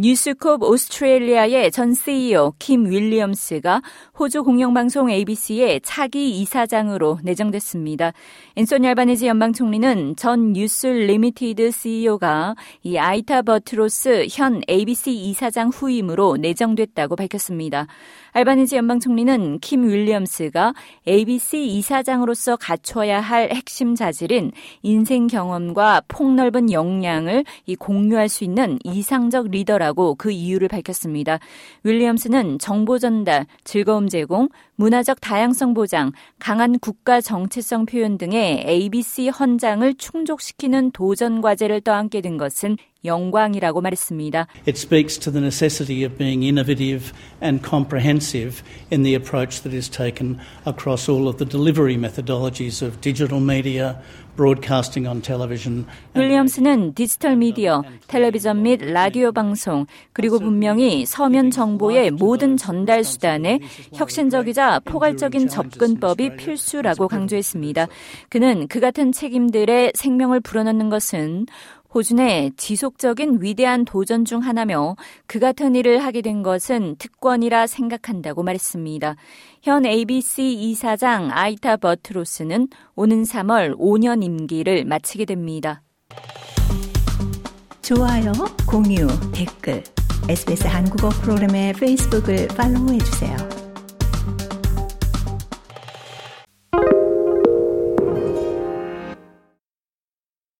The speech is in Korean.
뉴스콥 오스트레일리아의 전 CEO 킴 윌리엄스가 호주 공영방송 ABC의 차기 이사장으로 내정됐습니다. 앤소니 알바네지 연방 총리는 전 뉴스 리미티드 CEO가 이 아이타 버트로스 현 ABC 이사장 후임으로 내정됐다고 밝혔습니다. 알바니지 연방 총리는 킴 윌리엄스가 ABC 이사장으로서 갖춰야 할 핵심 자질인 인생 경험과 폭넓은 역량을 공유할 수 있는 이상적 리더라 고 그 이유를 밝혔습니다. 윌리엄스는 정보 전달, 즐거움 제공, 문화적 다양성 보장, 강한 국가 정체성 표현 등의 ABC 헌장을 충족시키는 도전 과제를 떠안게 된 것은 영광이라고 말했습니다. It speaks to the necessity of being innovative and comprehensive in the approach that is taken across all of the delivery methodologies of digital media, broadcasting on television. 윌리엄스는 디지털 미디어, 텔레비전 및 라디오 방송, 그리고 분명히 서면 정보의 모든 전달 수단에 혁신적이자 포괄적인 접근법이 필수라고 강조했습니다. 그는 그 같은 책임들의 생명을 불어넣는 것은 호준의 지속적인 위대한 도전 중 하나며 그 같은 일을 하게 된 것은 특권이라 생각한다고 말했습니다. 현 ABC 이사장 아이타 버트로스는 오는 3월 5년 임기를 마치게 됩니다. 좋아요, 공유, 댓글, SBS 한국어 프로그램의 페이스북을 팔로우해 주세요.